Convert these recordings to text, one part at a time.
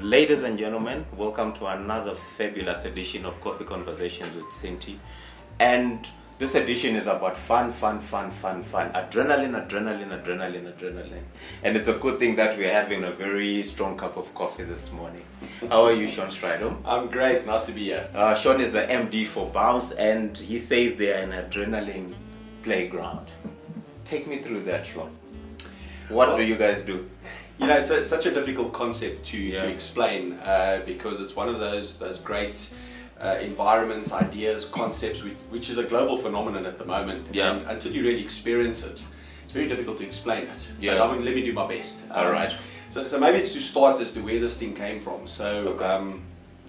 Ladies and gentlemen, welcome to another fabulous edition of Coffee Conversations with Cinti. And this edition is about fun, fun, fun, fun, fun. Adrenaline, adrenaline, adrenaline, adrenaline. And it's a good thing that we're having a very strong cup of coffee this morning. How are you, Shaun Strydom? I'm great. Nice to be here. Uh, Shaun is the MD for Bounce, and he says they're an adrenaline playground. Take me through that, Shaun. What Well- do you guys do? You know, it's, a, it's such a difficult concept to, Yeah. to explain uh, because it's one of those those great uh, environments, ideas, concepts, which, which is a global phenomenon at the moment. Yeah. And until you really experience it, it's very difficult to explain it. Yeah. But I mean, let me do my best. All right. So, so maybe it's to start as to where this thing came from. So. Okay. Um,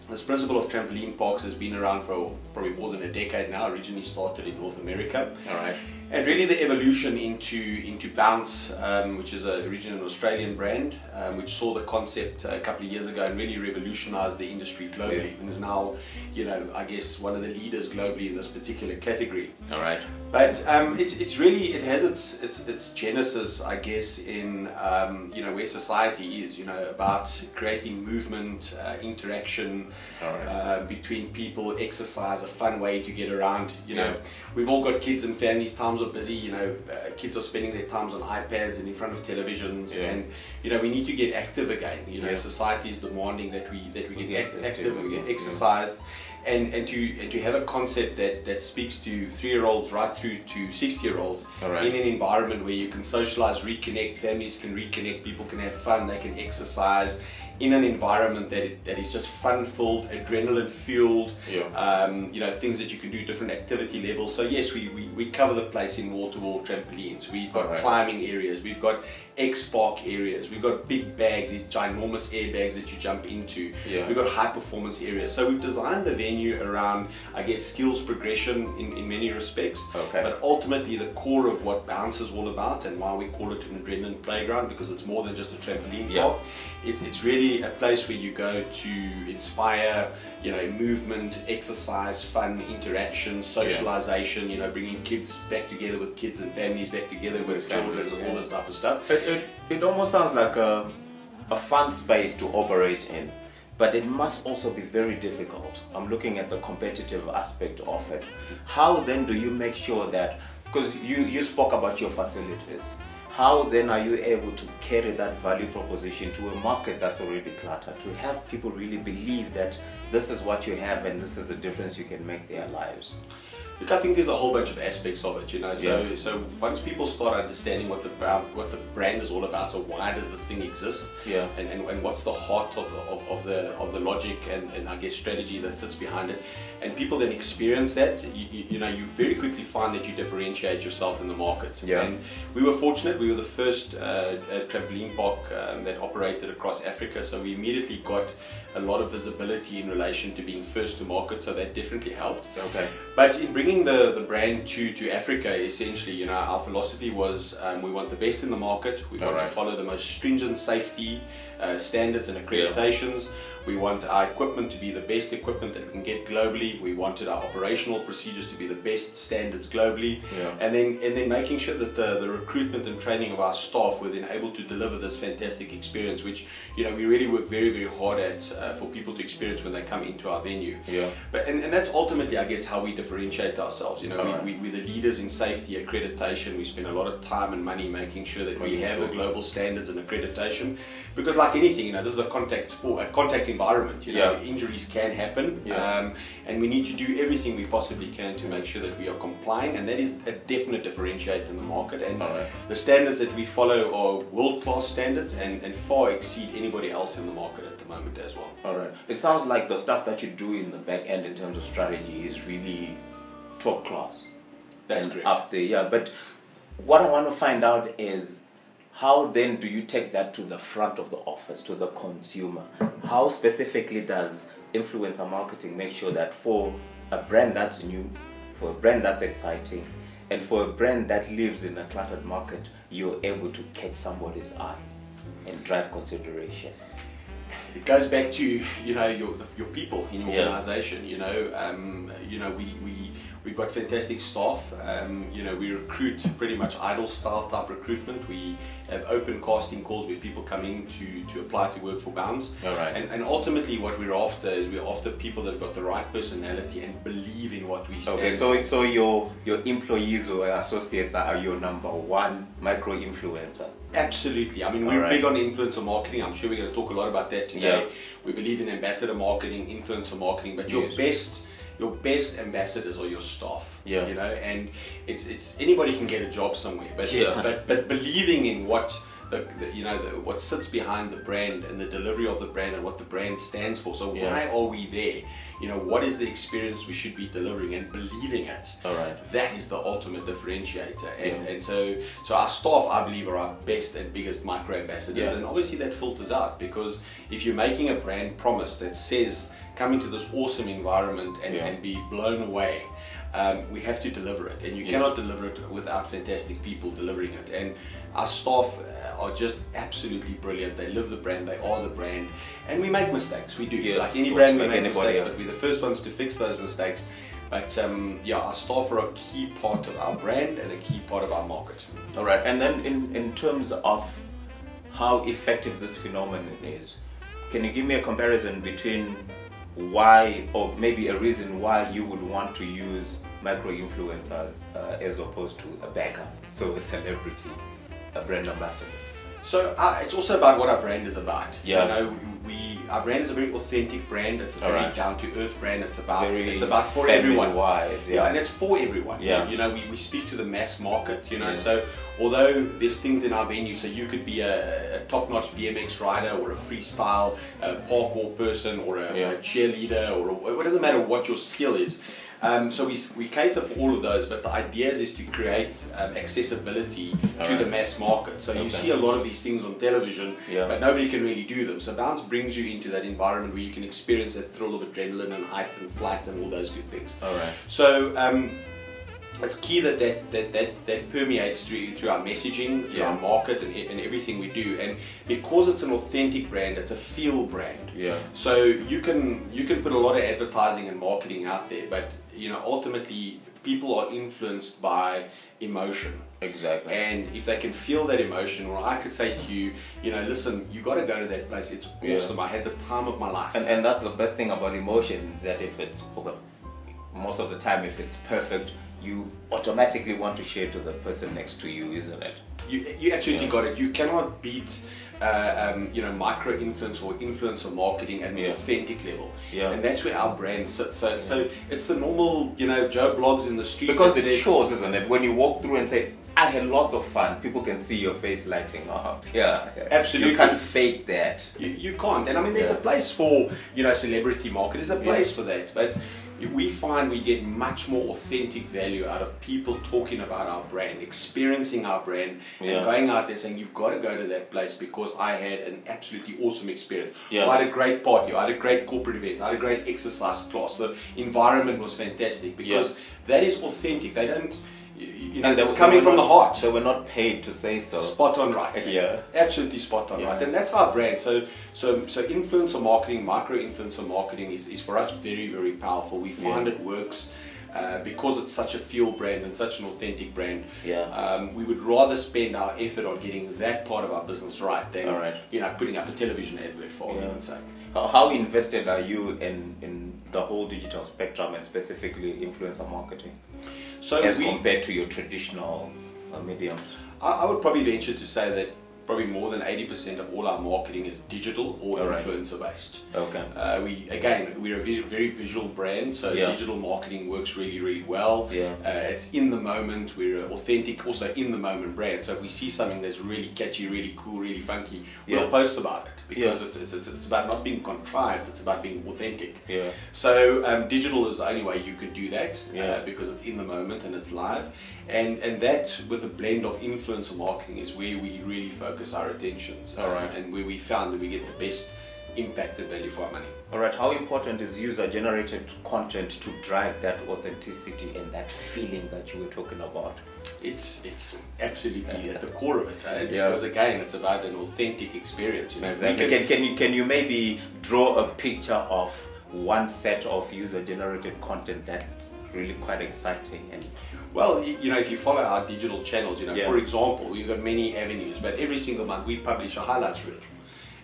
this principle of trampoline parks has been around for probably more than a decade now. Originally started in North America. All right. And really, the evolution into into Bounce, um, which is a, originally an Australian brand, um, which saw the concept a couple of years ago and really revolutionized the industry globally, Yeah. and is now, you know, I guess one of the leaders globally in this particular category. All right. But um, it's, it's really it has its its its genesis, I guess, in um, you know where society is, you know, about creating movement, uh, interaction right. uh, between people, exercise, a fun way to get around. You know, we've all got kids and families. Times are busy. You know, uh, kids are spending their times on iPads and in front of televisions, Yeah. and you know we need to get active again. You know, Yeah. society is demanding that we that we get act- active active, we get yeah. exercised and, and to and to have a concept that, that speaks to three year olds right through to sixty year olds right. in an environment where you can socialize, reconnect, families can reconnect, people can have fun, they can exercise in an environment that it, that is just fun filled, adrenaline fueled. Yeah. Um, you know things that you can do, different activity levels. So yes, we, we, we cover the place in wall to wall trampolines. We've got right. climbing areas. We've got X Spark areas. We've got big bags, these ginormous airbags that you jump into. Yeah. We've got high performance areas. So we've designed the venue around, I guess, skills progression in, in many respects. Okay. But ultimately, the core of what Bounce is all about and why we call it an adrenaline playground because it's more than just a trampoline Yeah. park. It's, it's really a place where you go to inspire, you know, movement, exercise, fun, interaction, socialization, you know, bringing kids back together with kids and families back together with With children families, and yeah. all this type of stuff. It, it, it almost sounds like a, a fun space to operate in, but it must also be very difficult. I'm looking at the competitive aspect of it. How then do you make sure that, because you, you spoke about your facilities, how then are you able to carry that value proposition to a market that's already cluttered, to have people really believe that this is what you have and this is the difference you can make their lives? Look, I think there's a whole bunch of aspects of it, you know. So, Yeah. so once people start understanding what the brand, what the brand is all about, so why does this thing exist? Yeah. And, and, and what's the heart of, of, of the of the logic and, and I guess strategy that sits behind it, and people then experience that, you, you, you know, you very quickly find that you differentiate yourself in the market. Yeah. And we were fortunate; we were the first uh, trampoline park um, that operated across Africa, so we immediately got a lot of visibility in relation to being first to market. So that definitely helped. Okay. But in bringing the, the brand to, to Africa, essentially, you know, our philosophy was um, we want the best in the market. We want Alright. to follow the most stringent safety uh, standards and accreditations. We want our equipment to be the best equipment that we can get globally. We wanted our operational procedures to be the best standards globally. Yeah. And then and then making sure that the, the recruitment and training of our staff were then able to deliver this fantastic experience, which you know we really work very very hard at uh, for people to experience when they come into our venue. Yeah. But and, and that's ultimately, I guess, how we differentiate ourselves. You know, Alright. we, we, we're the leaders in safety accreditation. We spend a lot of time and money making sure that we have the global standards and accreditation. Because, like anything, you know, this is a contact sport, a contact environment. You know, Yeah. injuries can happen, Yeah. um, and we need to do everything we possibly can to make sure that we are complying. And that is a definite differentiator in the market. And Alright. the standards that we follow are world class standards and, and far exceed anybody else in the market at the moment as well. All right. It sounds like the stuff that you do in the back end in terms of strategy is really top class. That's and correct. Up there, yeah. But what I want to find out is how then do you take that to the front of the office, to the consumer? How specifically does influencer marketing make sure that for a brand that's new, for a brand that's exciting, and for a brand that lives in a cluttered market, you're able to catch somebody's eye and drive consideration? it goes back to you know your your people in your Yeah. organization you know um, you know we, we We've got fantastic staff. Um, you know, we recruit pretty much Idol style type recruitment. We have open casting calls where people come in to, to apply to work for Bounce. All right. And, and ultimately, what we're after is we're after people that've got the right personality and believe in what we stand Okay, so so your your employees or associates are your number one micro influencer. Absolutely. I mean, we're Alright. big on influencer marketing. I'm sure we're going to talk a lot about that today. Yeah. We believe in ambassador marketing, influencer marketing, but your Yes. best your best ambassadors are your staff. Yeah. You know, and it's it's anybody can get a job somewhere, but Yeah. but but believing in what the, the you know the, what sits behind the brand and the delivery of the brand and what the brand stands for. So Yeah. why are we there? You know, what is the experience we should be delivering and believing it? All right. that is the ultimate differentiator and, Yeah. and so so our staff i believe are our best and biggest micro ambassadors Yeah. and obviously that filters out because if you're making a brand promise that says come into this awesome environment and, Yeah. and be blown away um, we have to deliver it and you Yeah. cannot deliver it without fantastic people delivering it and our staff uh, are just absolutely brilliant they live the brand they are the brand and we make mistakes we do Yeah, like any brand we make anybody, mistakes but we're the first ones to fix those mistakes. But um, yeah, our staff are a key part of our brand and a key part of our market. All right, and then in, in terms of how effective this phenomenon is, can you give me a comparison between why, or maybe a reason why you would want to use micro influencers uh, as opposed to a beggar, so a celebrity, a brand ambassador? So uh, it's also about what our brand is about. Yeah. You know, we our brand is a very authentic brand. It's a very Alright. down to earth brand. It's about Very it's about for everyone. wise, Yeah. yeah. and it's for everyone. Yeah. You know, we, we speak to the mass market, you know, Yeah. so although there's things in our venue, so you could be a, a top notch BMX rider or a freestyle uh, parkour person or a, Yeah. a cheerleader or a, it doesn't matter what your skill is. Um, so we, we cater for all of those, but the idea is to create um, accessibility to Alright. the mass market. So you see a lot of these things on television, Yeah. but nobody can really do them. So Bounce brings you into that environment where you can experience that thrill of adrenaline and height and flight and all those good things. All right. So um, it's key that that, that, that that permeates through through our messaging, through Yeah. our market, and, and everything we do. And because it's an authentic brand, it's a feel brand. Yeah. So you can you can put a lot of advertising and marketing out there, but you know ultimately people are influenced by emotion. Exactly. And if they can feel that emotion, or I could say to you, you know, listen, you got to go to that place. It's Yeah. awesome. I had the time of my life. And, and that's the best thing about emotion is that if it's most of the time if it's perfect, you automatically want to share to the person next to you, isn't it? You, you absolutely Yeah. got it. You cannot beat, uh, um, you know, micro influence or influencer marketing at an Yeah. authentic level. Yeah. And that's where our brand sits. So, so it's the normal, you know, Joe Bloggs in the street. Because it shows, isn't it? When you walk through and say, I had lots of fun, people can see your face lighting up. Yeah. Absolutely. You can't fake that. You, you can't. And I mean, there's Yeah. a place for, you know, celebrity market. There's a place for that. But we find we get much more authentic value out of people talking about our brand, experiencing our brand, Yeah. and going out there saying, you've got to go to that place because I had an absolutely awesome experience. Yeah. I had a great party. I had a great corporate event. I had a great exercise class. The environment was fantastic because that is authentic. They don't, you, know, it's were- coming from the heart. So we're not paid to say so. Spot on right. Yeah. Absolutely spot on Yeah. right. And that's our brand. So so so influencer marketing, micro influencer marketing is, is for us very, very powerful. We find Yeah. it works uh, because it's such a feel brand and such an authentic brand. Yeah. Um, we would rather spend our effort on getting that part of our business right than right. you know putting up a television advert for Yeah. argument's sake. How, how invested are you in, in the whole digital spectrum and specifically influencer marketing So as we, compared to your traditional uh, mediums? I, I would probably venture to say that probably more than 80% of all our marketing is digital or right. influencer based. Okay. Uh, we again we're a vis- very visual brand, so Yeah. digital marketing works really really well. Yeah. Uh, it's in the moment. We're an authentic, also in the moment brand. So if we see something that's really catchy, really cool, really funky, we'll Yeah. post about it because Yeah. it's, it's, it's it's about not being contrived. It's about being authentic. Yeah. So um, digital is the only way you could do that Yeah. uh, because it's in the moment and it's live, and and that with a blend of influencer marketing is where we really focus our attentions. All right. um, and where we found that we get the best impact and value for our money. All right. How important is user-generated content to drive that authenticity and that feeling that you were talking about? It's it's absolutely at the core of it, eh? Yeah. because again, it's about an authentic experience. You know, Exactly. can- Can, can you can you maybe draw a picture of one set of user-generated content that's really quite exciting and Well, you know, if you follow our digital channels, you know, Yeah. for example, we've got many avenues, but every single month we publish a highlights reel.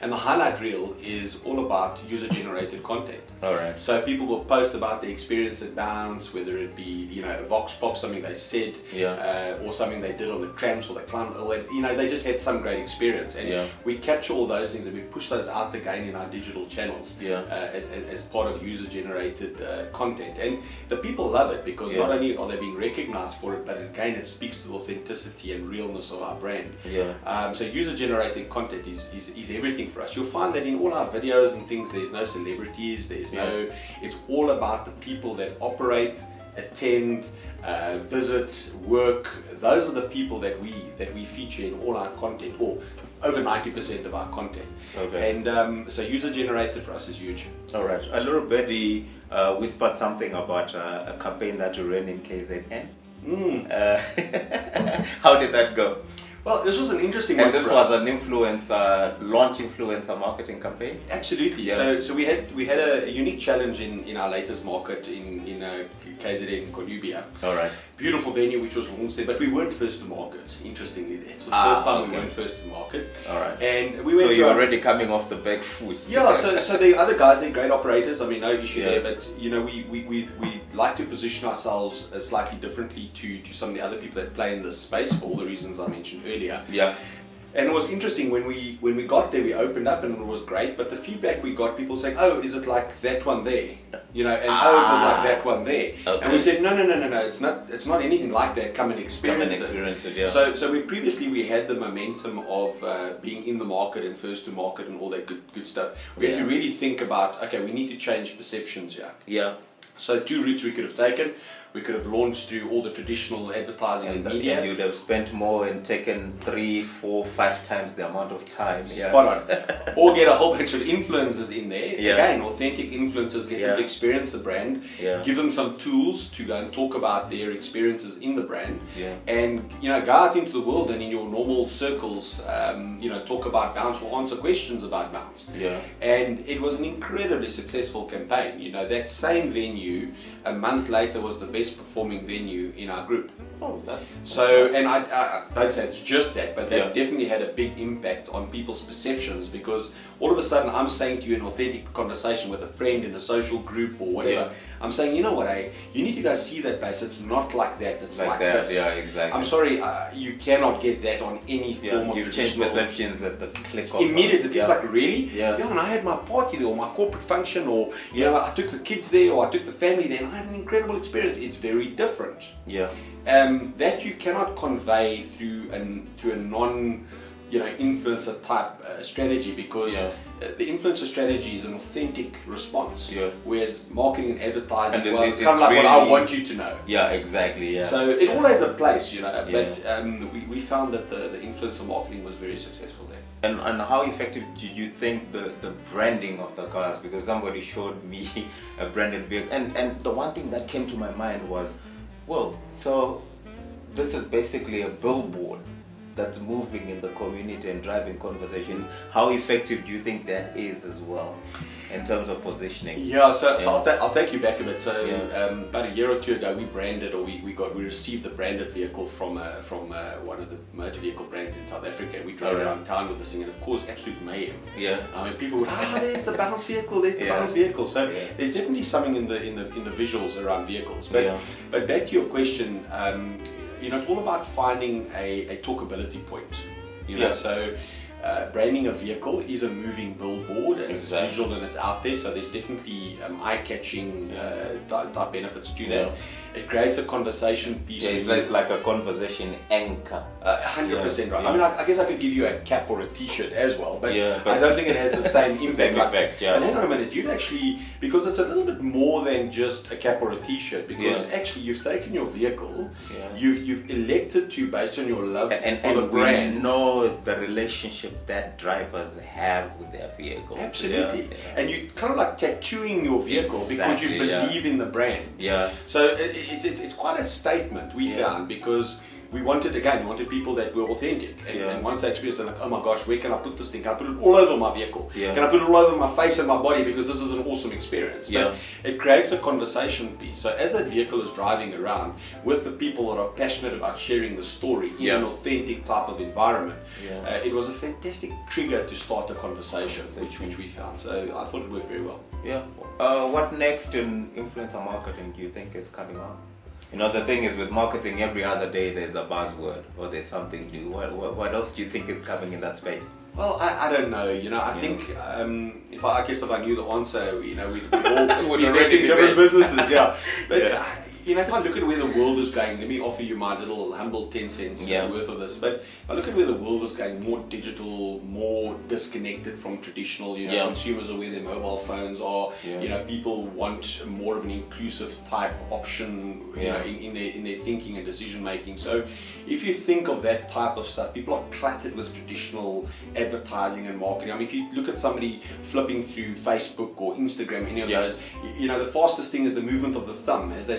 And the highlight reel is all about user generated content. all right. So people will post about the experience at Bounce, whether it be you know a Vox Pop, something they said, Yeah. uh, or something they did on the trams or they climbed, or they, you know they just had some great experience, and Yeah. we capture all those things and we push those out again in our digital channels Yeah. uh, as, as, as part of user generated uh, content, and the people love it because not only are they being recognized for it, but again it speaks to the authenticity and realness of our brand. Yeah. Um, so user generated content is, is, is everything for us. You'll find that in all our videos and things, there's no celebrities, there's no, it's all about the people that operate, attend, uh, visit, work. Those are the people that we that we feature in all our content, or over 90% of our content. Okay. And um, so user generated for us is huge. All right. A little birdie uh, whispered something about uh, a campaign that you ran in KZN. Mm. Uh, how did that go? Well, this was an interesting one. And this was an influencer launch influencer marketing campaign. Absolutely. Yeah. So, so we had we had a, unique challenge in, in our latest market in in uh, KZN Cornubia. All right. Beautiful venue which was launched there, but we weren't first to market. Interestingly, it's the Ah, first time we okay. weren't first to market. All right. And we went So you're already coming off the back foot. yeah, so, so the other guys, they're great operators. I mean, no issue Yeah. there. But you know, we we we we like to position ourselves uh, slightly differently to to some of the other people that play in this space for all the reasons I mentioned earlier. yeah. And it was interesting when we when we got there, we opened up and it was great. But the feedback we got, people saying, "Oh, is it like that one there?" You know, and oh, it was Ah. like that one there. Okay. And we said, "No, no, no, no, no. It's not. It's not anything like that. Come and experience, Come and it." experience it, yeah. So, so we previously we had the momentum of uh, being in the market and first to market and all that good good stuff. We had to really think about, okay, we need to change perceptions here. yeah. So two routes we could have taken. We could have launched through all the traditional advertising and, And, media. and you'd have spent more and taken three, four, five times the amount of time. Yeah. Spot on. or get a whole bunch of influencers in there. Yeah. Again, authentic influencers, get Yeah. them to experience the brand. Yeah. Give them some tools to go and talk about their experiences in the brand. Yeah. And, you know, go out into the world and in your normal circles, um, you know, talk about Bounce or answer questions about Bounce. Yeah. And it was an incredibly successful campaign. You know, that same venue, a month later, was the best performing venue in our group. Oh, that's So, and I, I, I don't say it's just that, but that Yeah. definitely had a big impact on people's perceptions because all of a sudden I'm saying to you in authentic conversation with a friend in a social group or whatever, Yeah. I'm saying, you know what, eh, you need to go see that place. It's not like that. It's like, like, that. this. Yeah, exactly. I'm sorry, uh, you cannot get that on any Yeah, form of you've changed perceptions at the click of Immediately, yeah. it's like really, Yeah. and I had my party there, or my corporate function, or you Yeah. know, I took the kids there, or I took the family there, and I had an incredible experience. It's very different. Yeah, um, that you cannot convey through an through a non you know influencer type uh, strategy because Yeah. uh, the influencer strategy is an authentic response Yeah. whereas marketing and advertising And well it's kind of like what I want you to know yeah, exactly. Yeah. so it all has a place you know but um, we, we found that the, the influencer marketing was very successful there And, and how effective did you think the, the branding of the cars? Because somebody showed me a branded vehicle, and and the one thing that came to my mind was, well, so this is basically a billboard that's moving in the community and driving conversation. How effective do you think that is as well, in terms of positioning? Yeah, so, so I'll, ta- I'll take you back a bit. So Yeah. um, about a year or two ago, we branded or we, we got we received the branded vehicle from uh, from uh, one of the motor vehicle brands in South Africa. We drove Alright. around town with this thing and it caused absolute mayhem. Yeah. I mean, people would ah, there's the bounce vehicle, there's the Yeah. bounce vehicle. So Yeah. there's definitely something in the in the in the visuals around vehicles. But Yeah. but back to your question, um, you know, it's all about finding a, a talkability point. You know, Yeah. so. Uh, branding a vehicle is a moving billboard and Exactly. it's visual and it's out there, so there's definitely um, eye-catching uh, type, benefits to that. It creates a conversation piece. Yeah, it's, it's like a conversation anchor. uh, 100% right. Yeah. I mean, I, I guess I could give you a cap or a t-shirt as well, but, Yeah, but- I don't think it has the same impact. Like- effect, yeah. And hang on a minute, you've actually, because it's a little bit more than just a cap or a t-shirt, because Yeah. actually you've taken your vehicle, Yeah. you've, you've elected to, based on your love And, for and the we brand. know the relationship that drivers have with their vehicle. Absolutely. Yeah, yeah. And you're kind of like tattooing your vehicle because you Exactly, yeah. believe in the brand. Yeah. So it, it, it's it's quite a statement we Yeah. found because we wanted again, we wanted people that were authentic. And, Yeah. and once they experienced, they're like, oh my gosh, where can I put this thing? Can I put it all over my vehicle? Yeah. Can I put it all over my face and my body because this is an awesome experience? But Yeah. it creates a conversation piece. So as that vehicle is driving around with the people that are passionate about sharing the story in Yeah. an authentic type of environment, uh, it was a fantastic trigger to start a conversation, which, which we found. So I thought it worked very well. Yeah. Uh, what next in influencer marketing do you think is coming on? You know, the thing is with marketing, every other day there's a buzzword or there's something new. What, what, what else do you think is coming in that space? Well, I, I don't know. You know, I Yeah. think um, if I, I guess if I knew the answer, you know, we'd, we'd all Would invest already in different businesses. Yeah, but Yeah. uh, you know, if I look at where the world is going, let me offer you my little humble ten cents uh, Yeah. worth of this. But if I look at where the world is going, more digital, more disconnected from traditional. You know, Yeah. consumers are where their mobile phones are. Yeah. You know, people want more of an inclusive type option. You know, in, in their in their thinking and decision making. So, if you think of that type of stuff, people are cluttered with traditional advertising and marketing. I mean, if you look at somebody flipping through Facebook or Instagram, any of those, you know, the fastest thing is the movement of the thumb as they're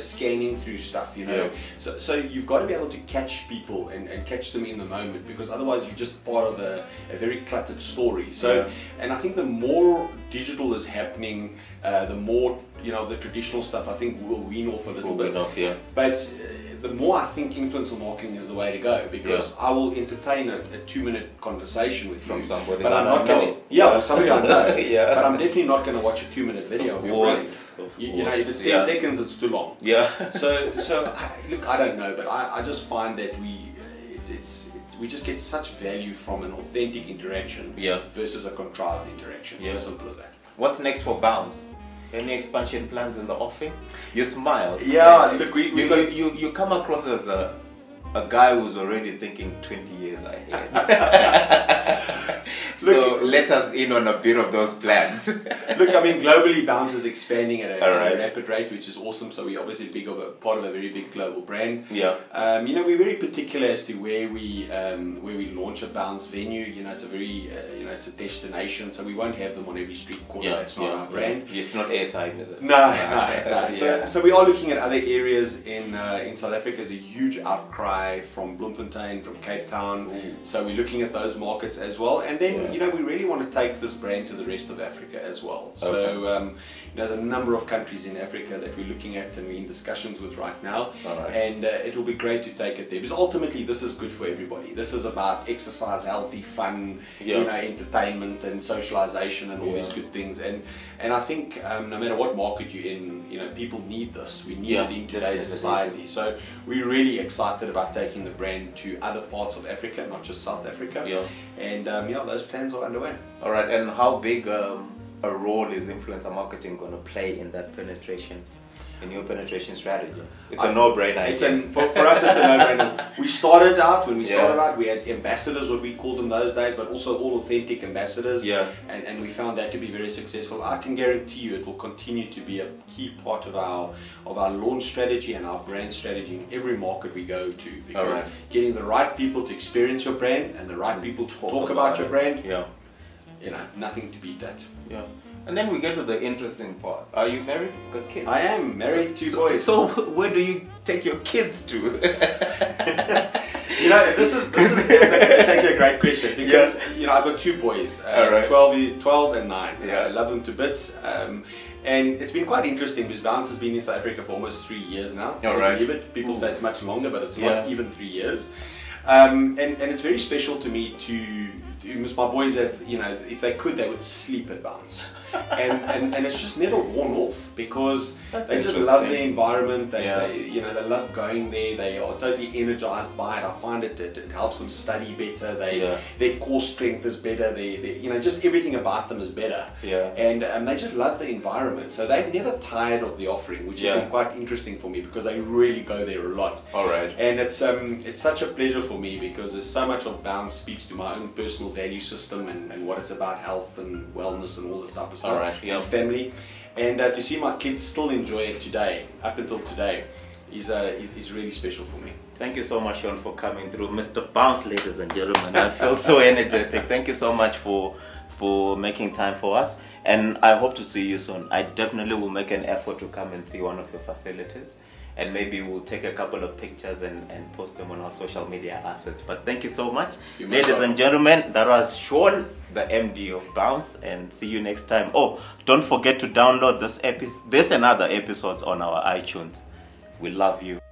through stuff. You know, Yeah. so so you've got to be able to catch people and, and catch them in the moment because otherwise you're just part of a, a very cluttered story. So, Yeah. and I think the more digital is happening, uh, the more you know the traditional stuff. I think will wean off a little Cool bit. enough, yeah. But uh, the more I think influencer marketing is the way to go because I will entertain a, a two minute conversation with From you. somebody but I'm not going to. Yeah, with somebody I know. Yeah. But I'm definitely not going to watch a two minute video Of of, your course, of You, you know, if it's 10 yeah. seconds, it's too long. Yeah. So, so I, look, I don't know, but I, I just find that we, it's, it's, it, we just get such value from an authentic interaction Yeah. versus a contrived interaction. Yeah. It's as simple as that. What's next for Bounce? Any expansion plans in the offing? You smile. Yeah, look, we- we you, you, you, you come across as a, a guy who's already thinking 20 years ahead. so let us in on a bit of those plans. Look, I mean, globally, Bounce is expanding at a, at right. a rapid rate, which is awesome. So we're obviously big of a part of a very big global brand. Yeah. Um, you know, we're very particular as to where we um, where we launch a Bounce venue. You know, it's a very uh, you know it's a destination, so we won't have them on every street corner. Yeah, That's not our brand. It's not airtime, is it? No, no, no. So, Yeah. so we are looking at other areas in uh, in South Africa. There's a huge outcry from Bloemfontein, from Cape Town. Ooh. So we're looking at those markets as well. And then Yeah. You know we really want to take this brand to the rest of Africa as well. So Okay. um, there's a number of countries in Africa that we're looking at and we're in discussions with right now. Right. And uh, it will be great to take it there because ultimately this is good for everybody. This is about exercise, healthy, fun, Yeah. you know, entertainment and socialization and all Yeah. these good things. And and I think um, no matter what market you're in, you know, people need this. We need Yeah, it in today's definitely. society. So we're really excited about taking the brand to other parts of Africa, not just South Africa. Yeah. And um, yeah, those All right, and how big um, a role is influencer marketing going to play in that penetration, in your penetration strategy? It's a no-brainer. It's an, for, for us, it's a no-brainer. We started out when we Yeah. started out. We had ambassadors, what we called in those days, but also all authentic ambassadors. Yeah. And, and we found that to be very successful. I can guarantee you, it will continue to be a key part of our of our launch strategy and our brand strategy in every market we go to. Because getting the right people to experience your brand and the right mm. people to talk, about, your it. brand, Yeah, you know, nothing to beat that. yeah. And then we get to the interesting part. Are you married? Got kids? I am married, two so, boys. So where do you take your kids to? You know, this is this is it's, a- it's actually a great question because you know I've got two boys, uh, Alright. 12, 12 and nine. Yeah. I love them to bits, um, and it's been quite interesting because Bounce has been in South Africa for almost three years now. Alright. believe it? People Ooh. say it's much longer, but it's Yeah. not even three years. Um, and, and it's very special to me to, my boys have you know if they could they would sleep at Bounce, and, and and it's just never worn off because That's they just love the environment. They, Yeah. they you know they love going there. They are totally energized by it. I find it it, it helps them study better. They Yeah. their core strength is better. They, they you know just everything about them is better. Yeah. And um, they just love the environment. So they've never tired of the offering, which Yeah. has been quite interesting for me because they really go there a lot. All right. And it's um it's such a pleasure for me because there's so much of Bounce speaks to my own personal value system and, and what it's about health and wellness and all this type of stuff. Alright, yeah. And family. And uh, to see my kids still enjoy it today, up until today, is uh, is, is really special for me. Thank you so much, Shaun, for coming through. Mr. Bounce, ladies and gentlemen. I feel so energetic. Thank you so much for for making time for us. And I hope to see you soon. I definitely will make an effort to come and see one of your facilities. And maybe we'll take a couple of pictures and, and post them on our social media assets. But thank you so much, You're ladies and gentlemen. That was Shaun, the MD of Bounce, and see you next time. Oh, don't forget to download this episode, this and other episodes on our iTunes. We love you.